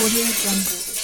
Audio Jungle.